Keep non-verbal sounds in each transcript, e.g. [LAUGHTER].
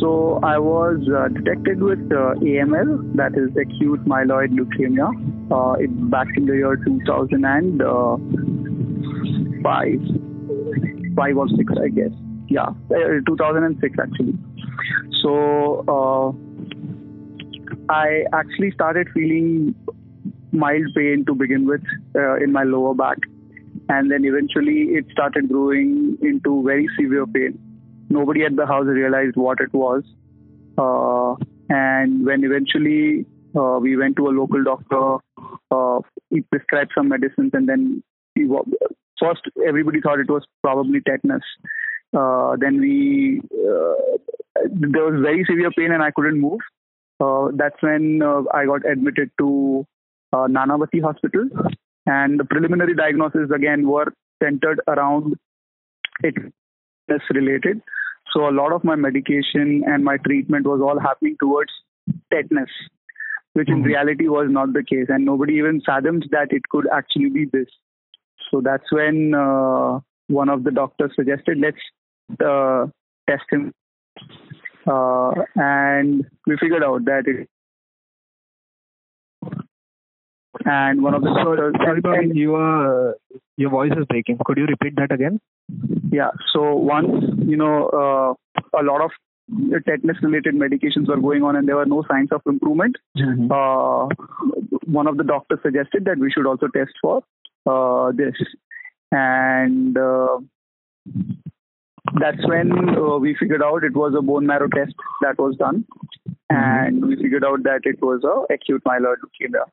So I was uh, detected with uh, AML, that is acute myeloid leukemia, uh, it, back in the year 2005, five or six, I guess. Yeah, uh, 2006 actually. So uh, I actually started feeling mild pain to begin with uh, in my lower back, and then eventually it started growing into very severe pain nobody at the house realized what it was. Uh, and when eventually uh, we went to a local doctor, uh, he prescribed some medicines, and then he, first everybody thought it was probably tetanus. Uh, then we uh, there was very severe pain, and I couldn't move. Uh, that's when I got admitted to Nanavati Hospital, and the preliminary diagnosis again were centered around it related. So a lot of my medication and my treatment was all happening towards tetanus, which in mm-hmm. reality was not the case. And nobody even fathomed that it could actually be this. So that's when uh, one of the doctors suggested, let's uh, test him. Uh, and we figured out that it and one of the. Sorry, sorry you are, your voice is breaking. Could you repeat that again? Yeah. So once you know uh, a lot of tetanus related medications were going on and there were no signs of improvement, mm-hmm. uh, one of the doctors suggested that we should also test for uh, this, and uh, that's when uh, we figured out it was a bone marrow test that was done, mm-hmm. and we figured out that it was a acute myeloid leukemia.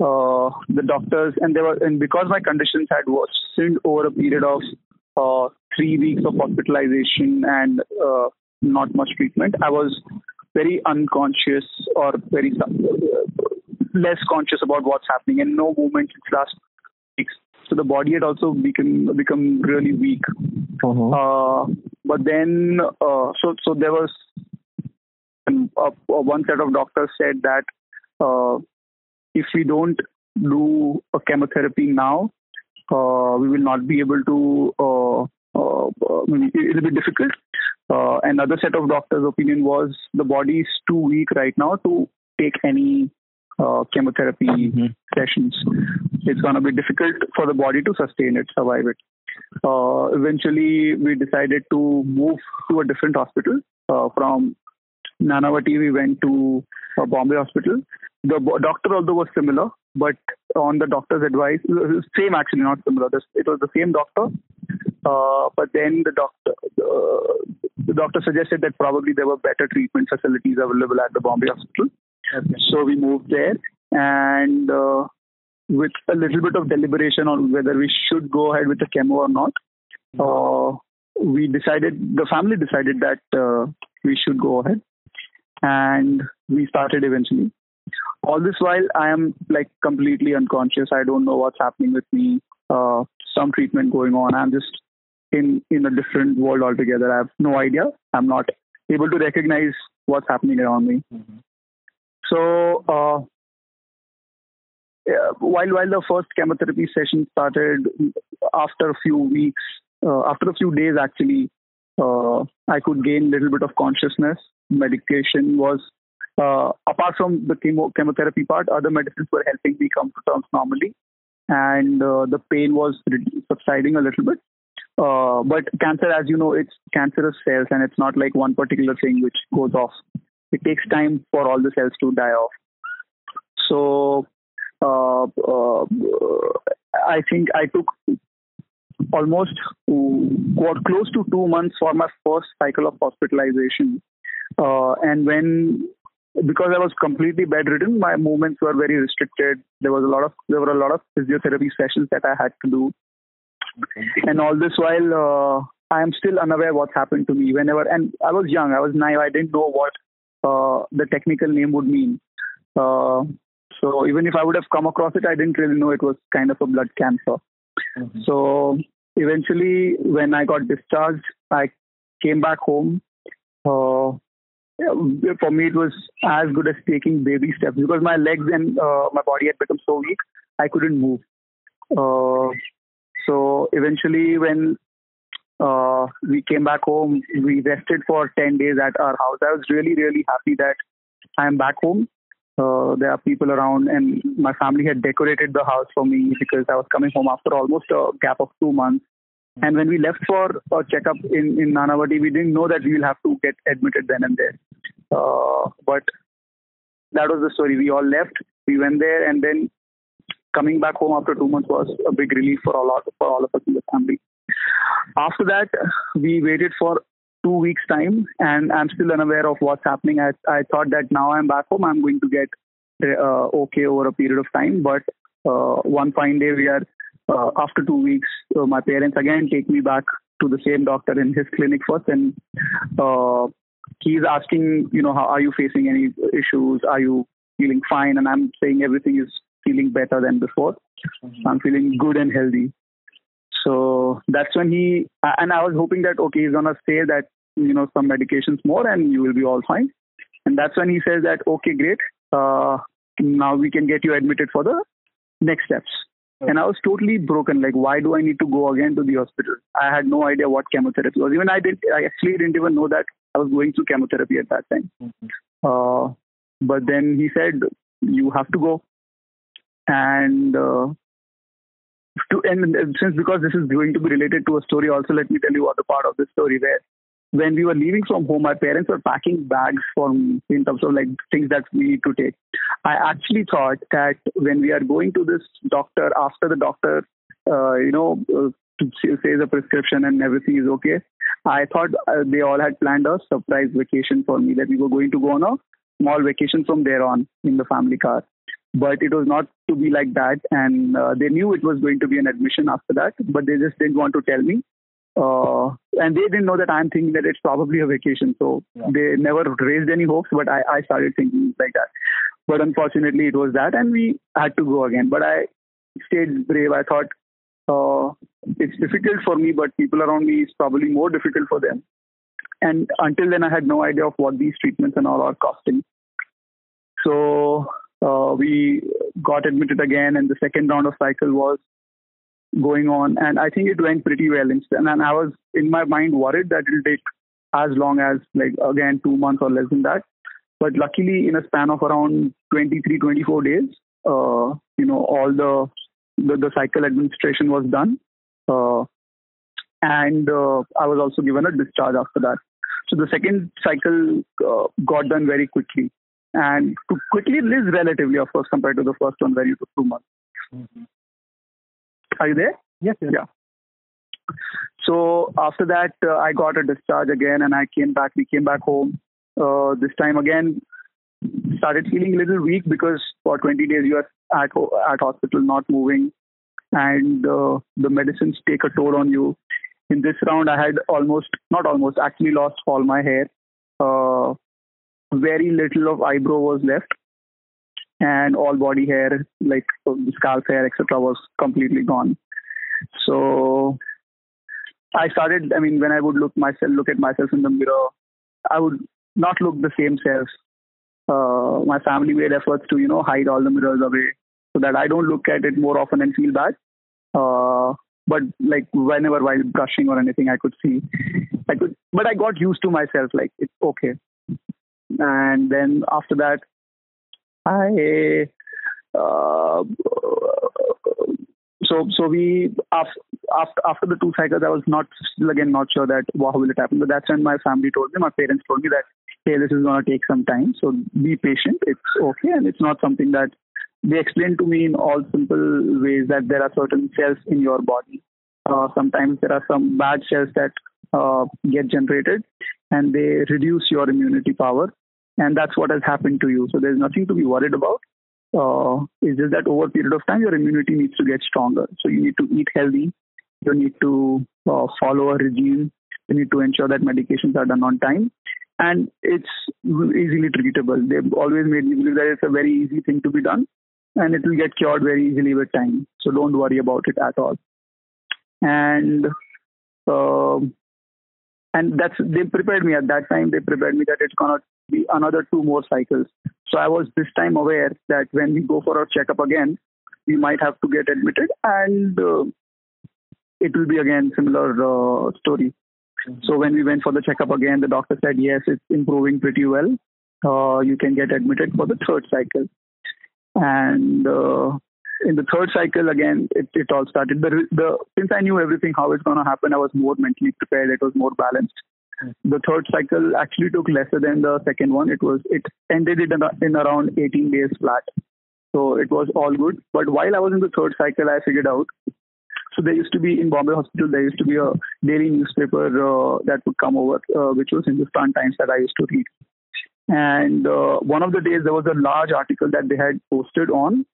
Uh, the doctors and they were and because my conditions had worsened over a period of uh, three weeks of hospitalization and uh, not much treatment, I was very unconscious or very uh, less conscious about what's happening and no movement in last weeks. So the body had also become become really weak. Uh-huh. Uh, but then, uh, so so there was uh, one set of doctors said that uh, if we don't do a chemotherapy now, uh, we will not be able to. Uh, uh, it will be difficult. Uh, another set of doctors' opinion was the body is too weak right now to take any uh, chemotherapy mm-hmm. sessions. It's going to be difficult for the body to sustain it, survive it. Uh, eventually, we decided to move to a different hospital. Uh, from Nanavati, we went to uh, Bombay Hospital, the doctor although was similar, but on the doctor's advice, same actually, not similar. It was the same doctor, uh, but then the doctor uh, the doctor suggested that probably there were better treatment facilities available at the Bombay Hospital. Okay. So we moved there, and uh, with a little bit of deliberation on whether we should go ahead with the chemo or not, uh, we decided. The family decided that uh, we should go ahead, and we started eventually all this while I am like completely unconscious. I don't know what's happening with me. Uh, some treatment going on. I'm just in in a different world altogether. I have no idea. I'm not able to recognize what's happening around me. Mm-hmm. So uh, yeah, while while the first chemotherapy session started, after a few weeks, uh, after a few days actually, uh, I could gain a little bit of consciousness. Medication was uh, apart from the chemo, chemotherapy part, other medicines were helping me come to terms normally, and uh, the pain was subsiding a little bit. Uh, but cancer, as you know, it's cancerous cells, and it's not like one particular thing which goes off. It takes time for all the cells to die off. So, uh, uh, I think I took almost uh, close to two months for my first cycle of hospitalization. Uh, and when because I was completely bedridden, my movements were very restricted. There was a lot of there were a lot of physiotherapy sessions that I had to do, and all this while uh, I am still unaware what's happened to me. Whenever and I was young, I was naive. I didn't know what uh, the technical name would mean. Uh, so even if I would have come across it, I didn't really know it was kind of a blood cancer. Mm-hmm. So eventually, when I got discharged, I came back home. Uh, for me it was as good as taking baby steps because my legs and uh, my body had become so weak I couldn't move. Uh, so eventually, when Uh, we came back home. We rested for 10 days at our house. I was really, really happy that I'm back home. Uh, there are people around, and my family had decorated the house for me because I was coming home after almost a gap of two months. And when we left for a checkup in, in Nanavati, we didn't know that we will have to get admitted then and there. Uh, but that was the story. We all left, we went there, and then coming back home after two months was a big relief for all, for all of us in the family. After that, we waited for two weeks' time, and I'm still unaware of what's happening. I, I thought that now I'm back home, I'm going to get uh, okay over a period of time. But uh, one fine day, we are uh, after two weeks, uh, my parents again take me back to the same doctor in his clinic first, and uh, he's asking, you know, how are you facing any issues? Are you feeling fine? And I'm saying everything is feeling better than before. Mm-hmm. I'm feeling good and healthy. So that's when he and I was hoping that okay, he's gonna say that you know some medications more and you will be all fine. And that's when he says that okay, great. Uh, now we can get you admitted for the next steps. Okay. And I was totally broken. Like, why do I need to go again to the hospital? I had no idea what chemotherapy was. Even I didn't. I actually didn't even know that I was going through chemotherapy at that time. Mm-hmm. Uh, but then he said, "You have to go." And uh, to and since because this is going to be related to a story, also let me tell you other part of the story where when we were leaving from home, my parents were packing bags for me in terms of like things that we need to take. I actually thought that when we are going to this doctor, after the doctor, uh, you know, uh, say the prescription and everything is okay, I thought uh, they all had planned a surprise vacation for me that we were going to go on a small vacation from there on in the family car but it was not to be like that and uh, they knew it was going to be an admission after that but they just didn't want to tell me uh, and they didn't know that i'm thinking that it's probably a vacation so yeah. they never raised any hopes but I, I started thinking like that. But unfortunately it was that and we had to go again. But i stayed brave. I thought uh, it's difficult for me but people around me is probably more difficult for them. And until then i had no idea of what these treatments and all are costing. So uh, we got admitted again, and the second round of cycle was going on, and I think it went pretty well. And, and I was in my mind worried that it'll take as long as like again two months or less than that. But luckily, in a span of around 23, 24 days, uh, you know, all the, the, the cycle administration was done, uh, and uh, I was also given a discharge after that. So the second cycle uh, got done very quickly and to quickly live relatively, of course, compared to the first one where you took two months. Mm-hmm. Are you there? Yes, yes. Yeah. So after that, uh, I got a discharge again, and I came back. We came back home. Uh, this time again, started feeling a little weak because for 20 days you are at at hospital, not moving, and uh, the medicines take a toll on you. In this round, I had almost, not almost, actually lost all my hair. Uh, very little of eyebrow was left and all body hair like scalp hair etc was completely gone. So i started i mean when i would look myself look at myself in the mirror i would not look the same self. Uh, my family made efforts to you know hide all the mirrors away so that i don't look at it more often and feel bad. Uh, but like whenever while brushing or anything i could see i could but i got used to myself like it's okay. And then after that, I uh, so so we after after the two cycles, I was not still again not sure that how will it happen. But that's when my family told me, my parents told me that hey, this is going to take some time, so be patient. It's okay, and it's not something that they explained to me in all simple ways that there are certain cells in your body. Uh, sometimes there are some bad cells that uh, get generated and they reduce your immunity power and that's what has happened to you. So there's nothing to be worried about. Uh, it's just that over a period of time, your immunity needs to get stronger. So you need to eat healthy. You need to uh, follow a regime. You need to ensure that medications are done on time. And it's easily treatable. They've always made me believe that it's a very easy thing to be done and it will get cured very easily with time. So don't worry about it at all. And uh, and that's they prepared me at that time. They prepared me that it's gonna another two more cycles. So I was this time aware that when we go for our checkup again, we might have to get admitted. And uh, it will be again similar uh, story. So when we went for the checkup again, the doctor said yes, it's improving pretty well. Uh, you can get admitted for the third cycle. And uh, in the third cycle again, it, it all started. The, the since I knew everything how it's going to happen, I was more mentally prepared. It was more balanced. The third cycle actually took lesser than the second one. It was it ended in, in around 18 days flat. So it was all good. But while I was in the third cycle, I figured out. So there used to be in Bombay Hospital, there used to be a daily newspaper uh, that would come over, uh, which was in Hindustan Times that I used to read. And uh, one of the days there was a large article that they had posted on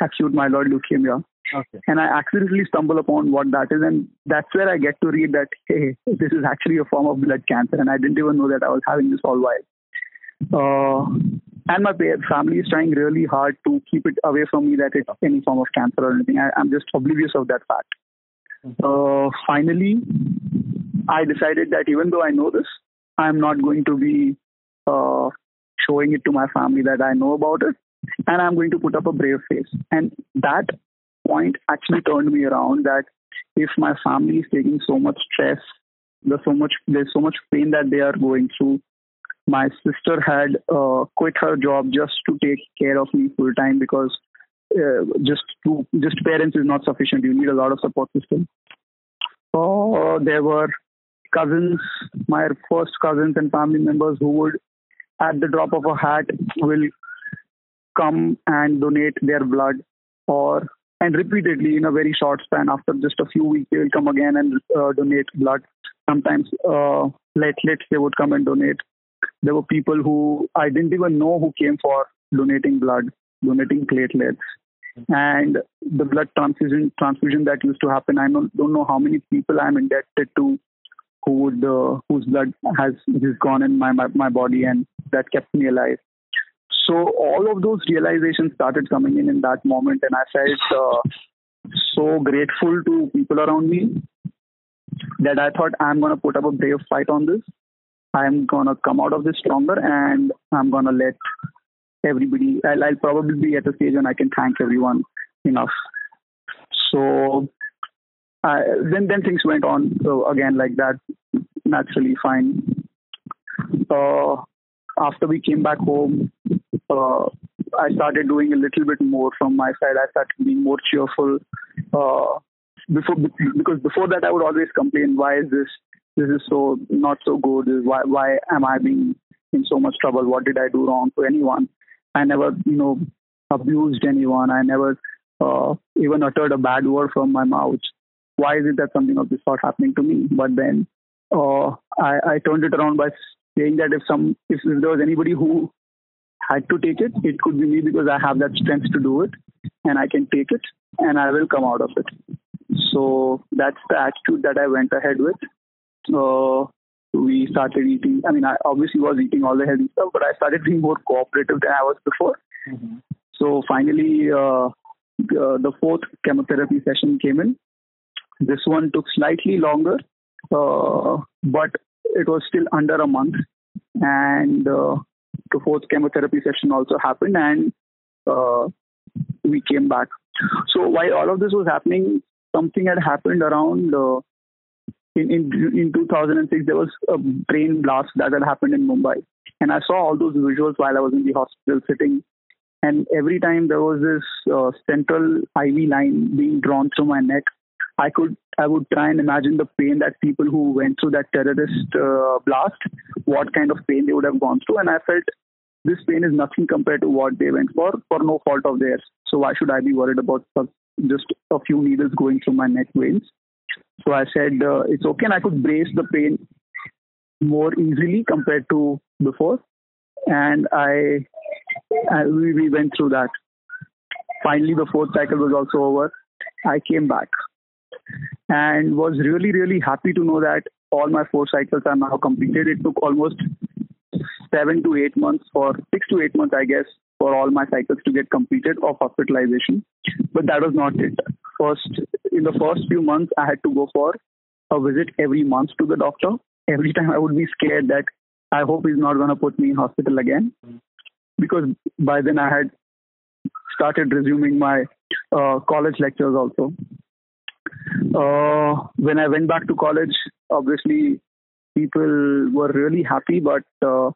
acute myeloid leukemia. Okay. And I accidentally stumble upon what that is, and that's where I get to read that hey, this is actually a form of blood cancer, and I didn't even know that I was having this all while. Uh, and my family is trying really hard to keep it away from me that it's any form of cancer or anything. I, am just oblivious of that fact. Uh, finally, I decided that even though I know this, I'm not going to be uh, showing it to my family that I know about it, and I'm going to put up a brave face. And that point actually turned me around. That if my family is taking so much stress, there's so much there's so much pain that they are going through, my sister had uh, quit her job just to take care of me full time because uh, just to just parents is not sufficient. You need a lot of support system. So there were cousins, my first cousins and family members who would, at the drop of a hat, will come and donate their blood or and repeatedly in a very short span after just a few weeks they will come again and uh, donate blood sometimes uh, platelets they would come and donate there were people who I didn't even know who came for donating blood, donating platelets. And the blood transfusion transfusion that used to happen, I don't, know how many people I'm indebted to who would uh, whose blood has has gone in my, my my body and that kept me alive. So all of those realizations started coming in in that moment, and I felt uh, so grateful to people around me that I thought I'm going to put up a brave fight on this I'm gonna come out of this stronger and I'm gonna let everybody. I'll, I'll probably be at a stage when I can thank everyone enough. So uh, then then things went on so again like that naturally fine. Uh, after we came back home, uh, I started doing a little bit more from my side. I started being more cheerful. Uh, before because before that I would always complain, why is this this is so not so good. Why why am I being in so much trouble? What did I do wrong to anyone? I never you know abused anyone. I never uh, even uttered a bad word from my mouth. Why is it that something of this sort happening to me? But then uh, I, I turned it around by saying that if some if, if there was anybody who had to take it, it could be me because I have that strength to do it and I can take it and I will come out of it. So that's the attitude that I went ahead with uh, we started eating. I mean, I obviously was eating all the healthy stuff, but I started being more cooperative than I was before. Mm-hmm. So finally, uh, the, the, fourth chemotherapy session came in. This one took slightly longer, uh, but it was still under a month. And uh, the fourth chemotherapy session also happened, and uh, we came back. So while all of this was happening, something had happened around uh, in, in, in 2006, there was a brain blast that had happened in Mumbai. And I saw all those visuals while I was in the hospital sitting. And every time there was this uh, central IV line being drawn through my neck, I could I would try and imagine the pain that people who went through that terrorist uh, blast, what kind of pain they would have gone through. And I felt this pain is nothing compared to what they went for for no fault of theirs. So why should I be worried about just a few needles going through my neck veins? So I said uh, it's okay, and I could brace the pain more easily compared to before. And I, I we, we went through that. Finally, the fourth cycle was also over. I came back and was really, really happy to know that all my four cycles are now completed. It took almost seven to eight months, or six to eight months, I guess, for all my cycles to get completed of hospitalization. But that was not it. First, in the first few months, I had to go for a visit every month to the doctor. Every time I would be scared that I hope he's not going to put me in hospital again. Because by then I had started resuming my uh, college lectures also. Uh, when I went back to college, obviously people were really happy, but uh,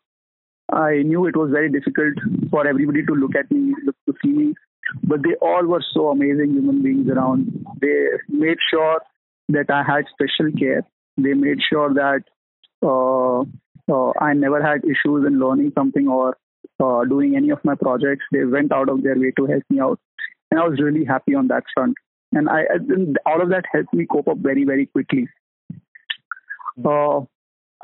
I knew it was very difficult for everybody to look at me, look to see me. But they all were so amazing human beings around. They made sure that I had special care. They made sure that uh, uh, I never had issues in learning something or uh, doing any of my projects. They went out of their way to help me out, and I was really happy on that front. And I, I all of that helped me cope up very, very quickly. Uh,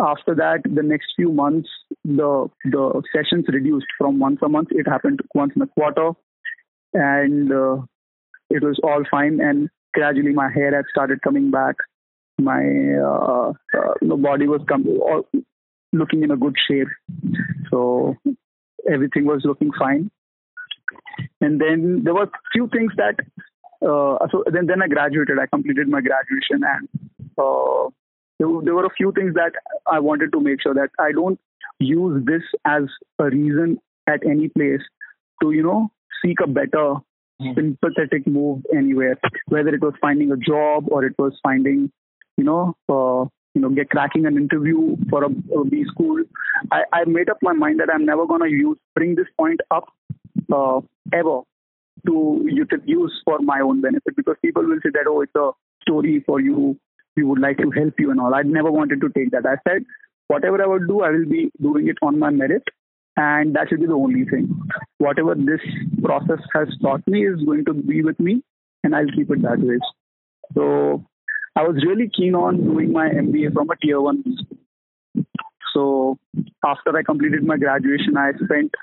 after that, the next few months, the the sessions reduced from once a month. It happened once in a quarter, and uh, it was all fine. And gradually, my hair had started coming back. My uh, uh, body was com- all, looking in a good shape. So everything was looking fine. And then there were few things that uh, so then then I graduated. I completed my graduation, and uh, there, there were a few things that I wanted to make sure that I don't use this as a reason at any place to you know seek a better mm. sympathetic move anywhere, whether it was finding a job or it was finding you know uh, you know, get cracking an interview for a, a B school. I, I made up my mind that I'm never going to use bring this point up uh, ever to use for my own benefit because people will say that oh it's a story for you. We would like to help you and all. I never wanted to take that. I said whatever i would do i will be doing it on my merit and that should be the only thing. Whatever this process has taught me is going to be with me and i'll keep it that way. So i was really keen on doing my mba from a tier 1 so after i completed my graduation i spent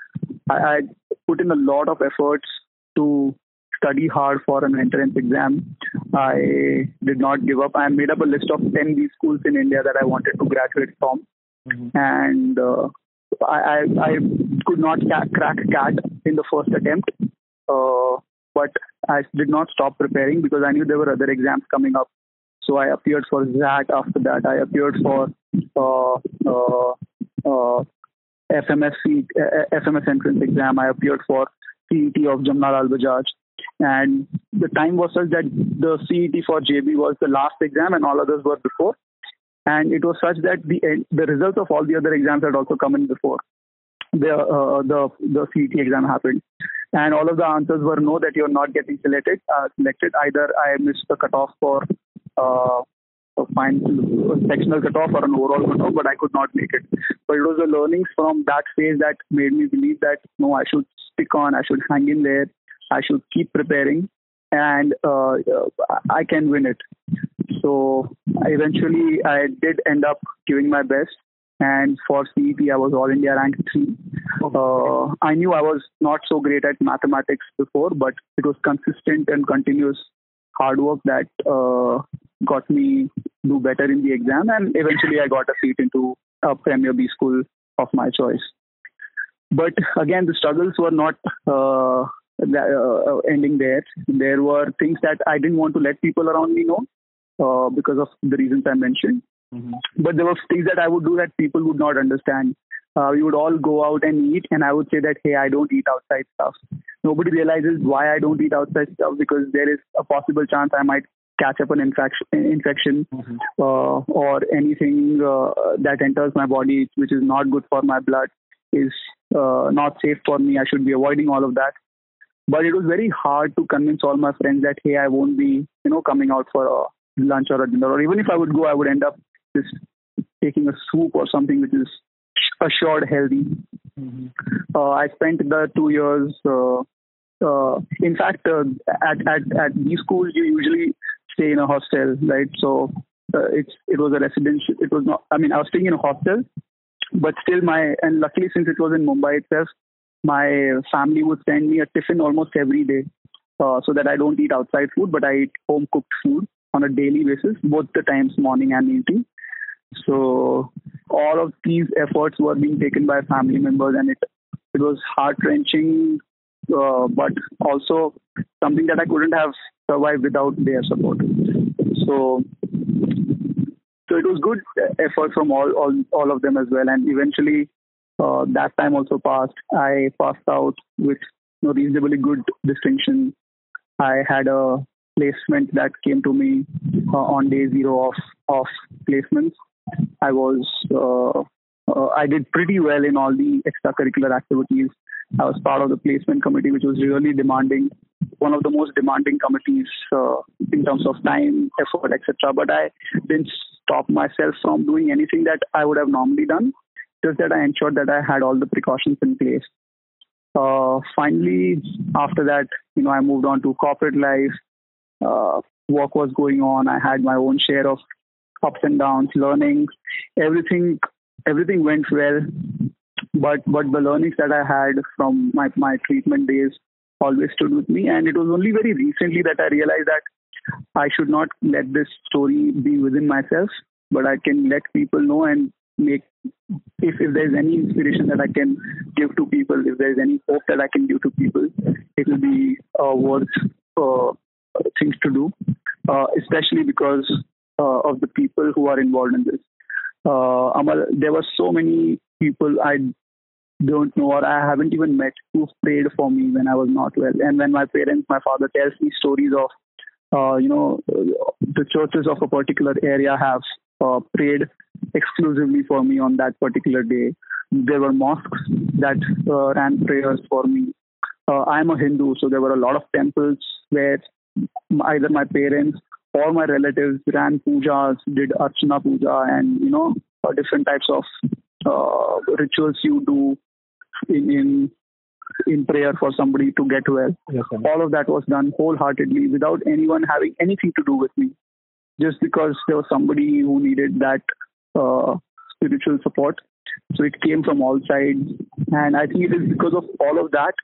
I, I put in a lot of efforts to study hard for an entrance exam. I did not give up. I made up a list of 10 B schools in India that I wanted to graduate from. Mm-hmm. And uh, I, I, I, could not crack CAT in the first attempt. Uh, but I did not stop preparing because I knew there were other exams coming up. So I appeared for that. After that, I appeared for uh, uh, uh FMS, FMS entrance exam. I appeared for CET of Jamnalal Bajaj. And the time was such that the CET for JB was the last exam and all others were before. And it was such that the the results of all the other exams had also come in before the uh, the the CET exam happened. And all of the answers were no, that you're not getting selected. Uh, selected either I missed the cutoff for uh, a fine sectional cutoff or an overall cutoff, but I could not make it. But it was the learnings from that phase that made me believe that no, I should stick on, I should hang in there, I should keep preparing, and uh, I can win it. So eventually, I did end up giving my best. And for CET, I was All India rank three. Uh, I knew I was not so great at mathematics before, but it was consistent and continuous hard work that uh, got me do better in the exam, and eventually I got a seat into a Premier B school of my choice. But again, the struggles were not uh, uh, ending there. There were things that I didn't want to let people around me know uh, because of the reasons I mentioned. Mm-hmm. But there were things that I would do that people would not understand. Uh, we would all go out and eat, and I would say that, hey, I don't eat outside stuff. Nobody realizes why I don't eat outside stuff because there is a possible chance I might catch up an infection, infection mm-hmm. uh, or anything uh, that enters my body which is not good for my blood is uh, not safe for me. I should be avoiding all of that. But it was very hard to convince all my friends that hey, I won't be you know coming out for a lunch or a dinner, or even if I would go, I would end up just taking a soup or something which is assured healthy. Mm-hmm. Uh, I spent the two years. Uh, uh, in fact, uh, at at at these schools, you usually stay in a hostel, right? So uh, it's it was a residential. It was not. I mean, I was staying in a hostel, but still, my and luckily since it was in Mumbai itself, my family would send me a tiffin almost every day, uh, so that I don't eat outside food, but I eat home cooked food on a daily basis, both the times morning and evening. So all of these efforts were being taken by family members, and it it was heart wrenching, uh, but also something that I couldn't have survived without their support. So so it was good effort from all all, all of them as well, and eventually uh, that time also passed. I passed out with you know, reasonably good distinction. I had a placement that came to me uh, on day zero of of placements. I was uh, uh, I did pretty well in all the extracurricular activities. I was part of the placement committee, which was really demanding, one of the most demanding committees uh, in terms of time, effort, etc. But I didn't stop myself from doing anything that I would have normally done. Just that I ensured that I had all the precautions in place. Uh, finally, after that, you know, I moved on to corporate life. Uh, work was going on. I had my own share of ups and downs, learning. Everything, everything went well. But but the learnings that I had from my my treatment days always stood with me. And it was only very recently that I realized that I should not let this story be within myself, but I can let people know and make if if there's any inspiration that I can give to people, if there's any hope that I can give to people, it will be uh, worth uh, things to do, uh, especially because uh, of the people who are involved in this. Uh, Amal, there were so many people I don't know or I haven't even met who prayed for me when I was not well. And when my parents, my father tells me stories of, uh, you know, the churches of a particular area have uh, prayed exclusively for me on that particular day. There were mosques that uh, ran prayers for me. Uh, I'm a Hindu, so there were a lot of temples where either my parents or my relatives ran pujas, did archana puja, and you know uh, different types of uh, rituals you do in, in in prayer for somebody to get well. Yes. All of that was done wholeheartedly without anyone having anything to do with me, just because there was somebody who needed that uh, spiritual support. So it came from all sides, and I think it is because of all of that.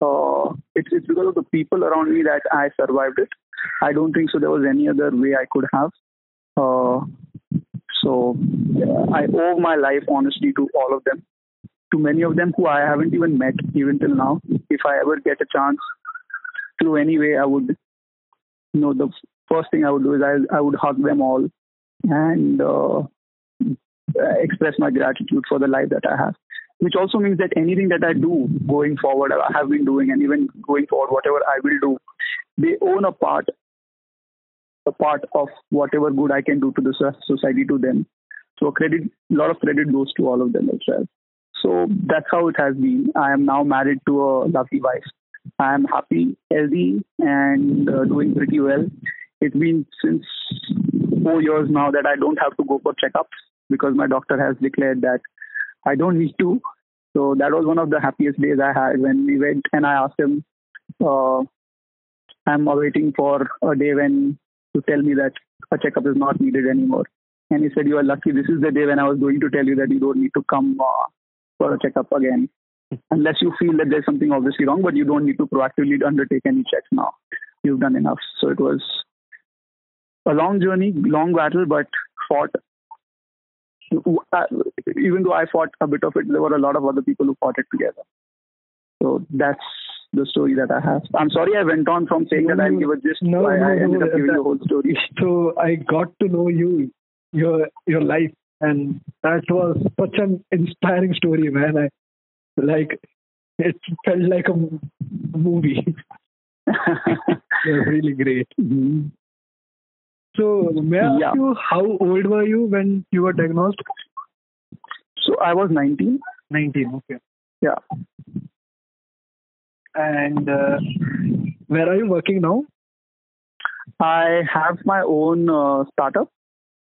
Uh, it's, it's because of the people around me that I survived it. I don't think so. There was any other way I could have. Uh, so yeah, I owe my life honestly to all of them to many of them who I haven't even met even till now. If I ever get a chance through any way, I would, you know, the first thing I would do is I, I would hug them all and uh, express my gratitude for the life that I have. Which also means that anything that I do going forward, I have been doing, and even going forward, whatever I will do, they own a part, a part of whatever good I can do to the society to them. So credit, a lot of credit goes to all of them as well. So that's how it has been. I am now married to a lovely wife. I am happy, healthy, and uh, doing pretty well. It's been since four years now that I don't have to go for checkups because my doctor has declared that I don't need to. So that was one of the happiest days I had when we went and I asked him, uh, I'm awaiting for a day when to tell me that a checkup is not needed anymore. And he said, You are lucky. This is the day when I was going to tell you that you don't need to come uh, for a checkup again, unless you feel that there's something obviously wrong, but you don't need to proactively undertake any checks now. You've done enough. So it was a long journey, long battle, but fought. Even though I fought a bit of it, there were a lot of other people who fought it together. So that's the story that I have. I'm sorry I went on from saying that I'll give a gist. No, I, I no, ended no, up giving that- the whole story. So I got to know you, your your life, and that was such an inspiring story, man. I like it felt like a m- movie. [LAUGHS] it really great. Mhm. So may I ask Yeah. you how old were you when you were diagnosed? So I was 19. 19. Okay. Yeah. And uh, where are you working now? I have my own uh, startup,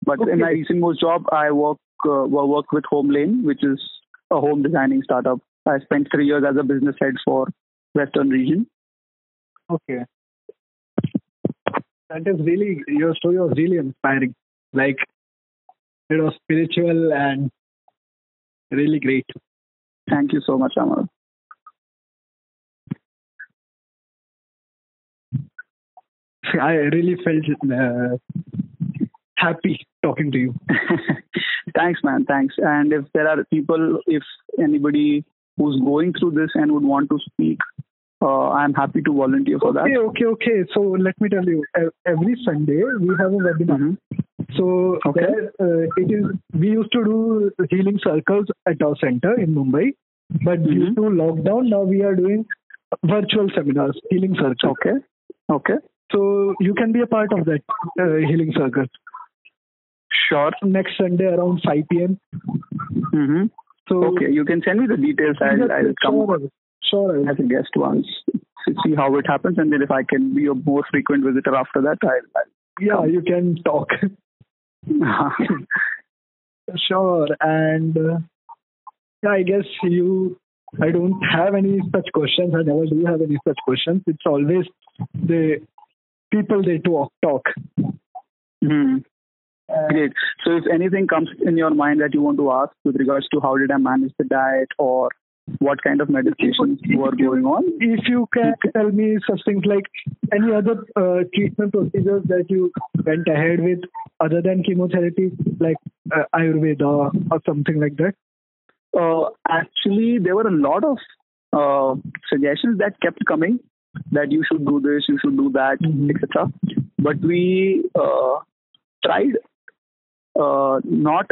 but Okay. in my recent most job, I work uh, wo- work with HomeLane, which is a home designing startup. I spent three years as a business head for Western region. Okay. That is really your story was really inspiring. Like it was spiritual and really great. Thank you so much, Amar. I really felt uh, happy talking to you. [LAUGHS] Thanks, man. Thanks. And if there are people, if anybody who's going through this and would want to speak, uh, I'm happy to volunteer for that. okay, okay. Okay. So let me tell you, every Sunday we have a webinar. Mhm. So Okay. there, uh, it is. We used to do healing circles at our center in Mumbai, but due Mhm. to lockdown, now we are doing virtual seminars, healing circles. Okay. Okay. So you can be a part of that uh, healing circle. Sure. Next Sunday around 5 p.m. Mm-hmm. So Okay, you can send me the details. I'll, I'll come sure, sure. as a guest once to see how it happens, and then if I can be a more frequent visitor after that, I'll. Yeah, you can talk. [LAUGHS] Sure. And uh, yeah, I guess you, I don't have any such questions. I never do have any such questions. It's always the people they talk. talk. Hmm. Uh, Great. So if anything comes in your mind that you want to ask with regards to how did I manage the diet or what kind of medications were going on, if you can tell me such things like any other uh, treatment procedures that you went ahead with other than chemotherapy, like uh, Ayurveda or something like that. uh, actually there were a lot of uh, suggestions that kept coming that you should do this, you should do that, Mhm. etc. But we uh, tried not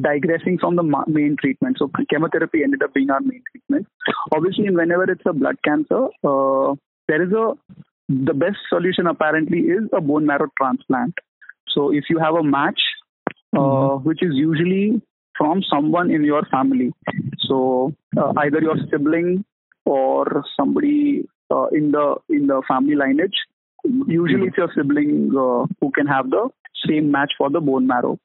digressing from the ma- main treatment. So chemotherapy ended up being our main treatment. Obviously, whenever it's a blood cancer, uh, there is a the best solution apparently is a bone marrow transplant. So if you have a match, uh, which is usually from someone in your family, so uh, either your sibling or somebody uh, in the in the family lineage. Usually, it's your sibling uh, who can have the same match for the bone marrow.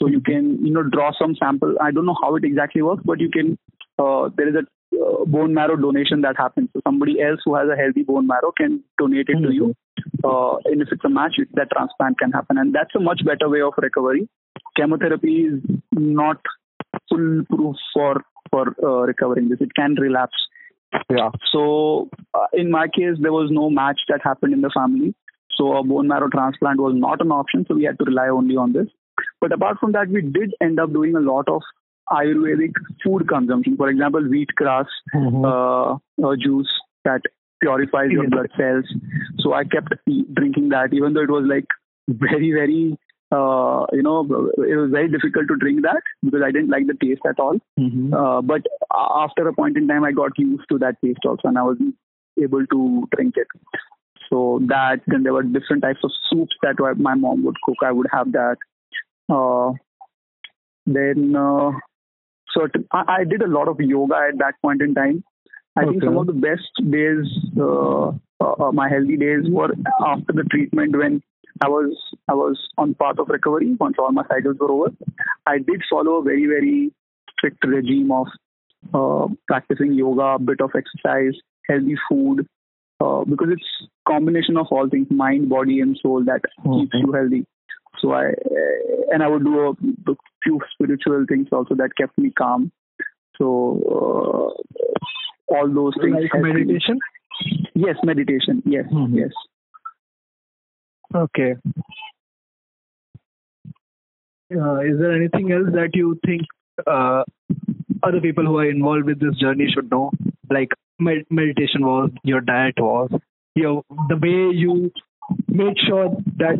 So you can you know draw some sample. I don't know how it exactly works, but you can. Uh, there is a uh, bone marrow donation that happens. So somebody else who has a healthy bone marrow can donate it to you. Uh, and if it's a match, it, that transplant can happen, and that's a much better way of recovery. Chemotherapy is not foolproof for for uh, recovering this. It can relapse. Yeah. So uh, in my case, there was no match that happened in the family. So a bone marrow transplant was not an option. So we had to rely only on this. But apart from that, we did end up doing a lot of Ayurvedic food consumption. For example, wheat grass uh, uh, juice that purifies your blood cells. So I kept drinking that, even though it was like very, very, uh, you know, it was very difficult to drink that because I didn't like the taste at all. Mhm. Uh, but after a point in time, I got used to that taste also, and I was able to drink it. So that, then there were different types of soups that my mom would cook. I would have that. Uh, then uh, certain, I, I did a lot of yoga at that point in time. I think some of the best days, uh, uh, uh, my healthy days, were after the treatment when I was I was on path of recovery. Once all my cycles were over, I did follow a very very strict regime of uh, practicing yoga, a bit of exercise, healthy food, uh, because it's combination of all things, mind, body, and soul that keeps you healthy. So I uh, and I would do a, a few spiritual things also that kept me calm. So uh, all those things. Like me. meditation. Yes, meditation. Yes, Mhm. yes. Okay. Uh, is there anything else that you think uh, other people who are involved with this journey should know? Like med- meditation was, your diet was, your the way you made sure that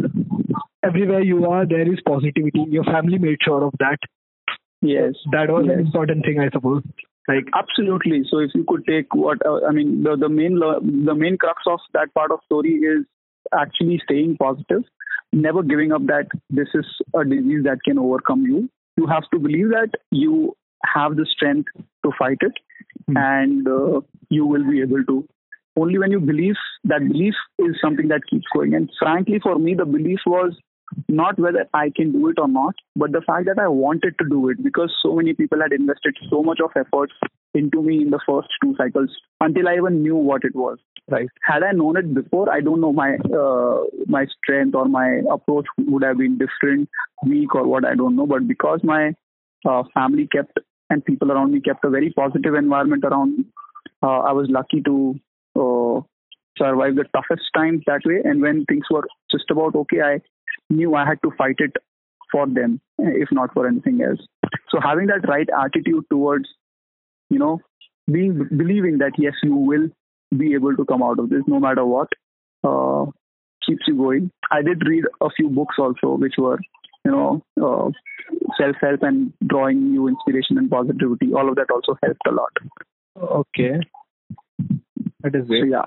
everywhere you are there is positivity. Your family made sure of that. Yes. That was Yes. an important thing, I suppose. Like Absolutely. So if you could take what uh, I mean, the the main the main crux of that part of story is actually staying positive, never giving up that this is a disease that can overcome you. You have to believe that you have the strength to fight it, Hmm. and uh, you will be able to. Only when you believe, that belief is something that keeps going. And frankly, for me, the belief was not whether I can do it or not, but the fact that I wanted to do it because so many people had invested so much of efforts into me in the first two cycles until I even knew what it was. right. Had I known it before, I don't know my uh, my strength or my approach would have been different, weak or what I don't know. But because my uh, family kept and people around me kept a very positive environment around me, uh, I was lucky to uh, survive the toughest times that way. And when things were just about okay, I knew I had to fight it for them, if not for anything else. So having that right attitude towards, you know, being believing that yes, you will be able to come out of this no matter what, uh, keeps you going. I did read a few books also, which were, you know, uh, self-help and drawing new inspiration and positivity. All of that also helped a lot. Okay. That is So yeah,